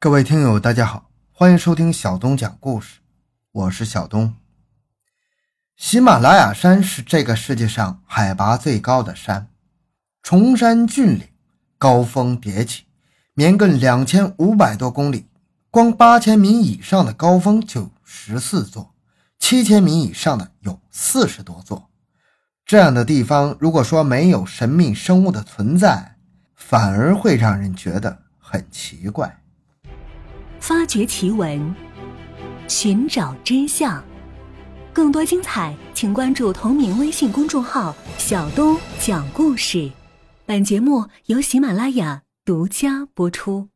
各位听友，大家好，欢迎收听小东讲故事，我是小东。喜马拉雅山是这个世界上海拔最高的山，崇山峻岭，高峰迭起，绵亘两千五百多公里，光八千米以上的高峰就十四座，七千米以上的有四十多座。这样的地方，如果说没有神秘生物的存在，反而会让人觉得很奇怪。发掘奇闻，寻找真相，更多精彩，请关注同名微信公众号“小东讲故事”。本节目由喜马拉雅独家播出。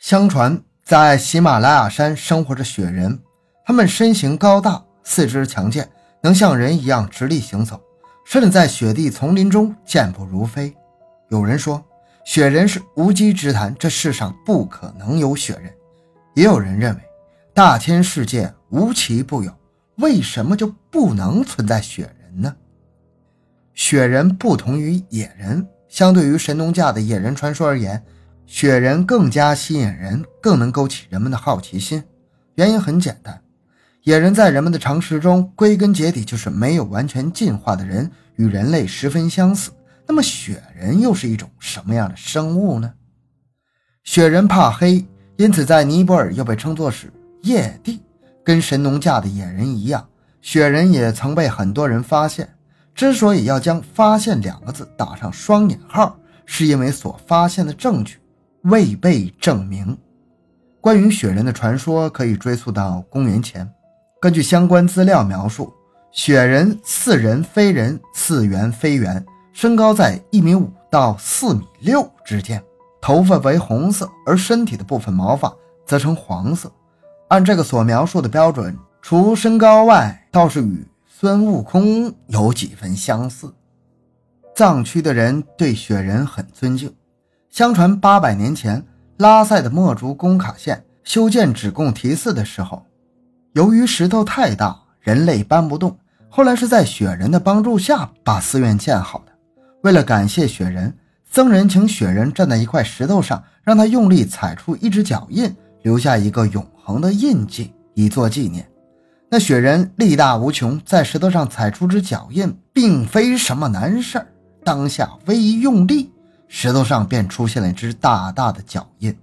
相传，在喜马拉雅山生活着雪人，他们身形高大，四肢强健，能像人一样直立行走，甚至在雪地丛林中健步如飞。有人说。雪人是无稽之谈，这世上不可能有雪人。也有人认为，大千世界无奇不有，为什么就不能存在雪人呢？雪人不同于野人，相对于神农架的野人传说而言，雪人更加吸引人，更能勾起人们的好奇心。原因很简单，野人在人们的常识中，归根结底就是没有完全进化的人，与人类十分相似。那么雪人又是一种什么样的生物呢？雪人怕黑，因此在尼泊尔又被称作是夜帝。跟神农架的野人一样，雪人也曾被很多人发现。之所以要将“发现”两个字打上双引号，是因为所发现的证据未被证明。关于雪人的传说可以追溯到公元前。根据相关资料描述，雪人似人非人，似圆非圆。身高在一米五到四米六之间，头发为红色，而身体的部分毛发则呈黄色。按这个所描述的标准，除身高外，倒是与孙悟空有几分相似。藏区的人对雪人很尊敬。相传八百年前，拉萨的墨竹工卡县修建止贡提寺的时候，由于石头太大，人类搬不动，后来是在雪人的帮助下把寺院建好的。为了感谢雪人，僧人请雪人站在一块石头上，让他用力踩出一只脚印，留下一个永恒的印记，以作纪念。那雪人力大无穷，在石头上踩出只脚印，并非什么难事儿。当下微一用力，石头上便出现了一只大大的脚印。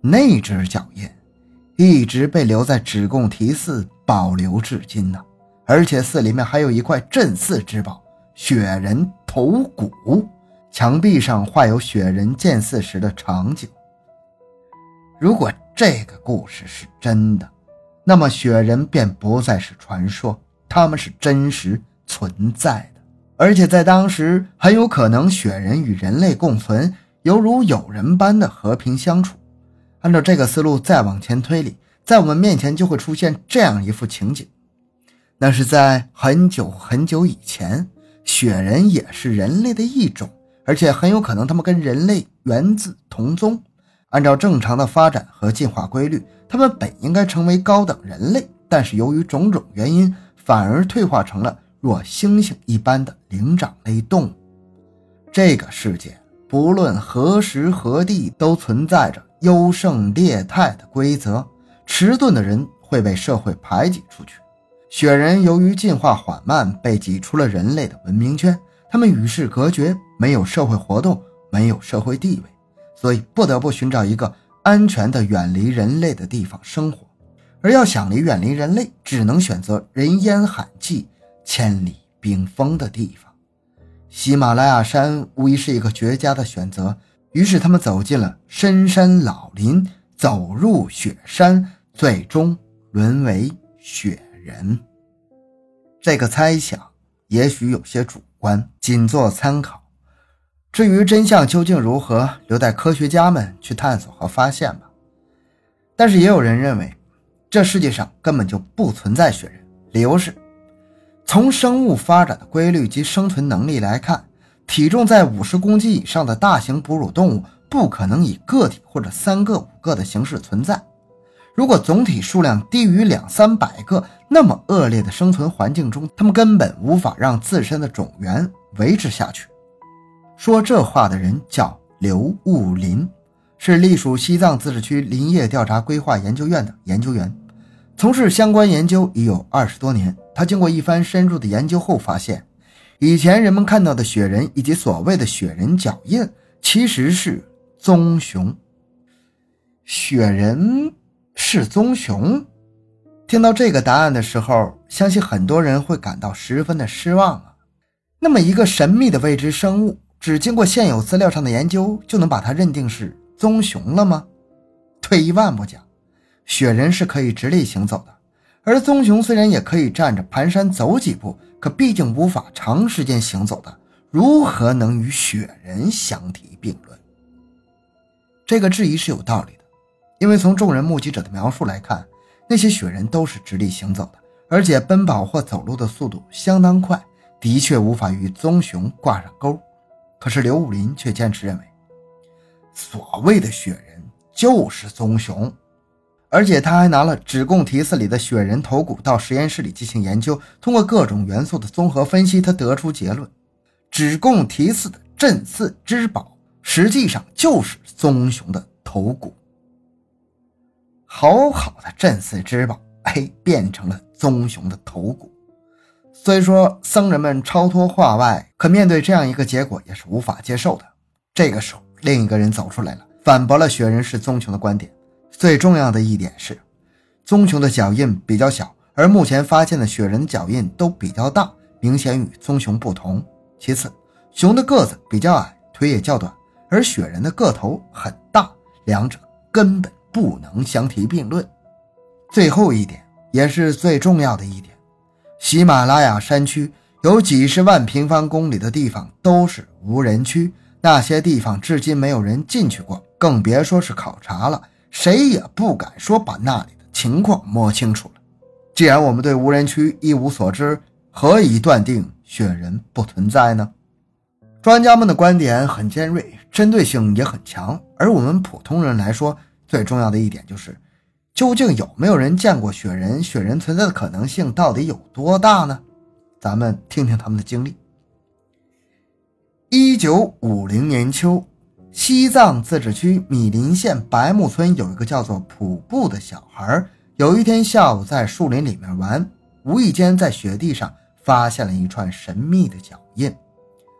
那只脚印一直被留在止贡提寺，保留至今呢。而且寺里面还有一块镇寺之宝——雪人。头骨，墙壁上画有雪人建寺时的场景。如果这个故事是真的，那么雪人便不再是传说，他们是真实存在的，而且在当时很有可能雪人与人类共存，犹如友人般的和平相处。按照这个思路再往前推理，在我们面前就会出现这样一幅情景：那是在很久很久以前。雪人也是人类的一种，而且很有可能他们跟人类源自同宗。按照正常的发展和进化规律，他们本应该成为高等人类，但是由于种种原因，反而退化成了若猩猩一般的灵长类动物。这个世界不论何时何地都存在着优胜劣汰的规则，迟钝的人会被社会排挤出去。雪人由于进化缓慢，被挤出了人类的文明圈，他们与世隔绝，没有社会活动，没有社会地位，所以不得不寻找一个安全的、远离人类的地方生活。而要想离远离人类，只能选择人烟罕寂、千里冰封的地方。喜马拉雅山无疑是一个绝佳的选择。于是他们走进了深山老林，走入雪山，最终沦为雪。人，这个猜想也许有些主观，仅做参考。至于真相究竟如何，留待科学家们去探索和发现吧。但是也有人认为，这世界上根本就不存在雪人。理由是，从生物发展的规律及生存能力来看，体重在五十公斤以上的大型哺乳动物不可能以个体或者三个、五个的形式存在。如果总体数量低于两三百个，那么恶劣的生存环境中，他们根本无法让自身的种源维持下去。说这话的人叫刘物林，是隶属西藏自治区林业调查规划研究院的研究员，从事相关研究已有二十多年。他经过一番深入的研究后发现，以前人们看到的雪人以及所谓的雪人脚印，其实是棕熊。雪人是棕熊？听到这个答案的时候，相信很多人会感到十分的失望啊。那么一个神秘的未知生物，只经过现有资料上的研究，就能把它认定是棕熊了吗？退一万步讲，雪人是可以直立行走的，而棕熊虽然也可以站着蹒跚走几步，可毕竟无法长时间行走的，如何能与雪人相提并论？这个质疑是有道理的，因为从众人目击者的描述来看，那些雪人都是直立行走的，而且奔跑或走路的速度相当快。的确无法与棕熊挂上钩，可是刘武林却坚持认为，所谓的雪人就是棕熊，而且他还拿了指贡提寺里的雪人头骨到实验室里进行研究，通过各种元素的综合分析，他得出结论：指贡提寺的镇寺之宝实际上就是棕熊的头骨。好好的镇寺之宝，哎，变成了棕熊的头骨。虽说僧人们超脱化外，可面对这样一个结果也是无法接受的。这个时候，另一个人走出来了，反驳了雪人是棕熊的观点。最重要的一点是，棕熊的脚印比较小，而目前发现的雪人脚印都比较大，明显与棕熊不同。其次，熊的个子比较矮，腿也较短，而雪人的个头很大，两者根本不能相提并论。最后一点，也是最重要的一点。喜马拉雅山区有几十万平方公里的地方都是无人区，那些地方至今没有人进去过，更别说是考察了。谁也不敢说把那里的情况摸清楚了。既然我们对无人区一无所知，何以断定雪人不存在呢？专家们的观点很尖锐，针对性也很强。而我们普通人来说，最重要的一点就是。究竟有没有人见过雪人？雪人存在的可能性到底有多大呢？咱们听听他们的经历。一九五零年秋，西藏自治区米林县白木村有一个叫做普布的小孩，有一天下午在树林里面玩，无意间在雪地上发现了一串神秘的脚印。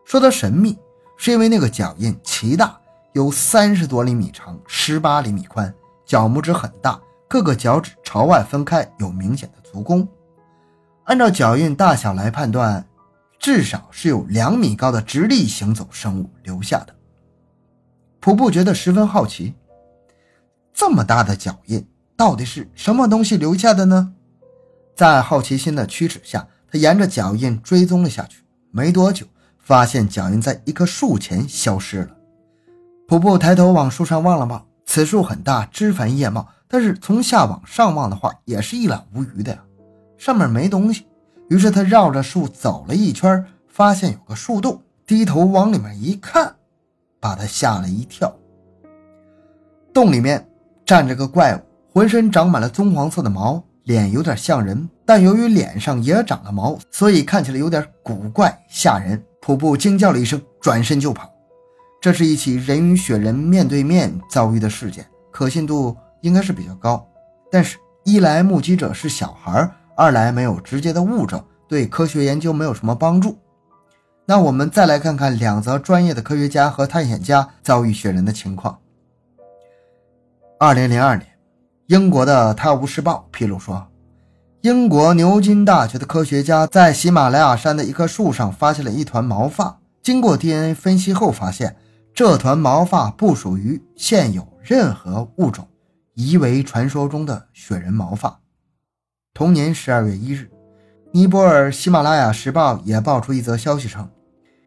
说它神秘，是因为那个脚印奇大，有三十多厘米长，十八厘米宽，脚拇指很大。各个脚趾朝外分开，有明显的足弓。按照脚印大小来判断，至少是有两米高的直立行走生物留下的。普布觉得十分好奇，这么大的脚印到底是什么东西留下的呢？在好奇心的驱使下，他沿着脚印追踪了下去。没多久，发现脚印在一棵树前消失了。瀑布抬头往树上望了望，此树很大，枝繁叶茂。但是从下往上望的话，也是一览无余的呀，上面没东西。于是他绕着树走了一圈，发现有个树洞，低头往里面一看，把他吓了一跳。洞里面站着个怪物，浑身长满了棕黄色的毛，脸有点像人，但由于脸上也长了毛，所以看起来有点古怪吓人。瀑布惊叫了一声，转身就跑。这是一起人与雪人面对面遭遇的事件，可信度。应该是比较高，但是，一来目击者是小孩，二来没有直接的物证，对科学研究没有什么帮助。那我们再来看看两则专业的科学家和探险家遭遇雪人的情况。二零零二年，英国的《泰晤士报》披露说，英国牛津大学的科学家在喜马拉雅山的一棵树上发现了一团毛发，经过 DNA 分析后发现，这团毛发不属于现有任何物种。疑为传说中的雪人毛发。同年十二月一日，尼泊尔喜马拉雅时报也爆出一则消息称，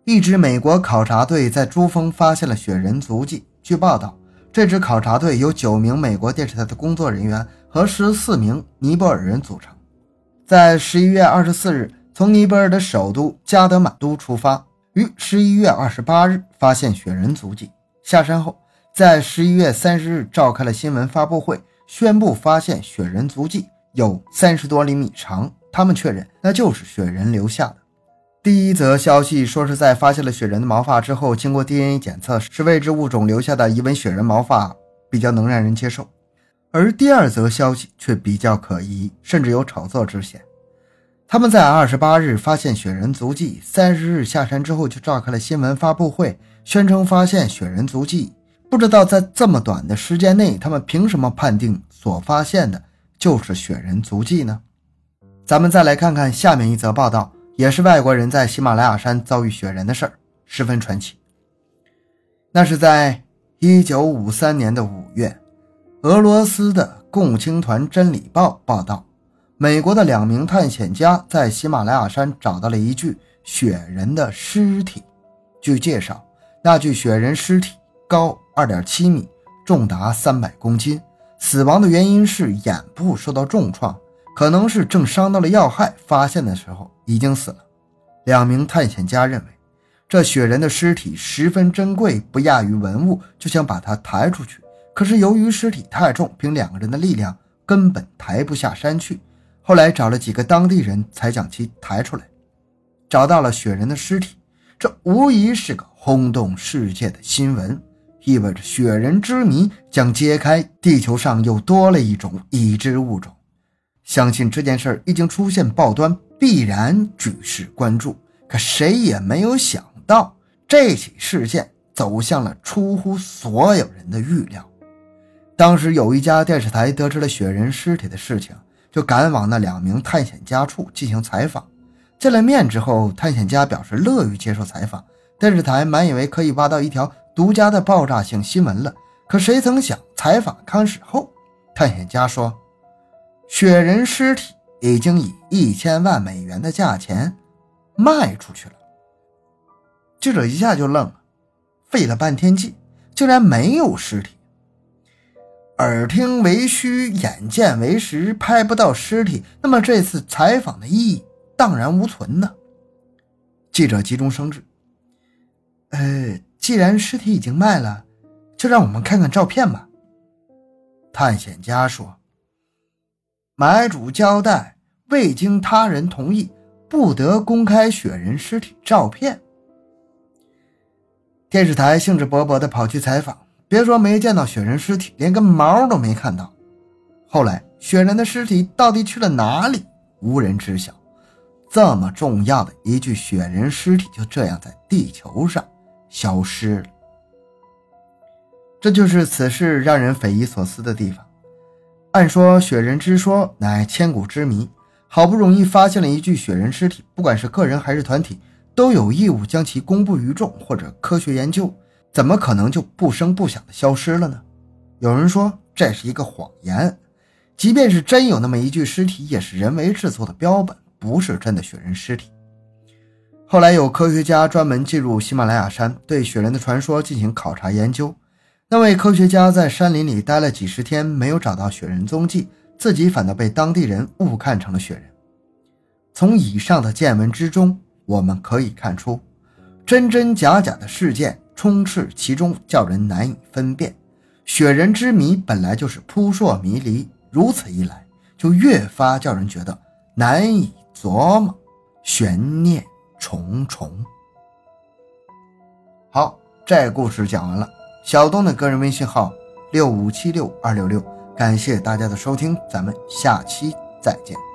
一支美国考察队在珠峰发现了雪人足迹。据报道，这支考察队由九名美国电视台的工作人员和十四名尼泊尔人组成，在十一月二十四日从尼泊尔的首都加德满都出发，于十一月二十八日发现雪人足迹。下山后。在十一月三十日召开了新闻发布会，宣布发现雪人足迹有三十多厘米长。他们确认那就是雪人留下的。第一则消息说是在发现了雪人的毛发之后，经过 DNA 检测是未知物种留下的疑似雪人毛发，比较能让人接受。而第二则消息却比较可疑，甚至有炒作之嫌。他们在二十八日发现雪人足迹，三十日下山之后就召开了新闻发布会，宣称发现雪人足迹。不知道在这么短的时间内，他们凭什么判定所发现的就是雪人足迹呢？咱们再来看看下面一则报道，也是外国人在喜马拉雅山遭遇雪人的事儿，十分传奇。那是在一九五三年的五月，俄罗斯的共青团真理报报道。美国的两名探险家在喜马拉雅山找到了一具雪人的尸体。据介绍，那具雪人尸体高二点七米，重达三百公斤，死亡的原因是眼部受到重创，可能是正伤到了要害，发现的时候已经死了。两名探险家认为，这雪人的尸体十分珍贵，不亚于文物，就想把它抬出去。可是由于尸体太重，凭两个人的力量根本抬不下山去。后来找了几个当地人才将其抬出来，找到了雪人的尸体，这无疑是个轰动世界的新闻，意味着雪人之谜将揭开，地球上又多了一种已知物种。相信这件事已经出现报端，必然举世关注。可谁也没有想到，这起事件走向了出乎所有人的预料。当时有一家电视台得知了雪人尸体的事情。就赶往那两名探险家处进行采访。见了面之后，探险家表示乐于接受采访。电视台满以为可以挖到一条独家的爆炸性新闻了，可谁曾想，采访开始后，探险家说：“雪人尸体已经以一千万美元的价钱卖出去了。”记者一下就愣了，费了半天劲，竟然没有尸体。耳听为虚，眼见为实，拍不到尸体，那么这次采访的意义荡然无存呢？记者急中生智，呃，既然尸体已经卖了，就让我们看看照片吧。探险家说：“买主交代，未经他人同意，不得公开雪人尸体照片。”电视台兴致勃勃地跑去采访。别说没见到雪人尸体，连根毛都没看到。后来，雪人的尸体到底去了哪里，无人知晓。这么重要的一具雪人尸体，就这样在地球上消失了。这就是此事让人匪夷所思的地方。按说，雪人之说乃千古之谜，好不容易发现了一具雪人尸体，不管是个人还是团体，都有义务将其公布于众或者科学研究。怎么可能就不声不响的消失了呢？有人说这是一个谎言，即便是真有那么一具尸体，也是人为制作的标本，不是真的雪人尸体。后来有科学家专门进入喜马拉雅山，对雪人的传说进行考察研究。那位科学家在山林里待了几十天，没有找到雪人踪迹，自己反倒被当地人误看成了雪人。从以上的见闻之中，我们可以看出，真真假假的事件。充斥其中，叫人难以分辨。雪人之谜本来就是扑朔迷离，如此一来，就越发叫人觉得难以琢磨，悬念重重。好，这故事讲完了。小东的个人微信号六五七六二六六，感谢大家的收听，咱们下期再见。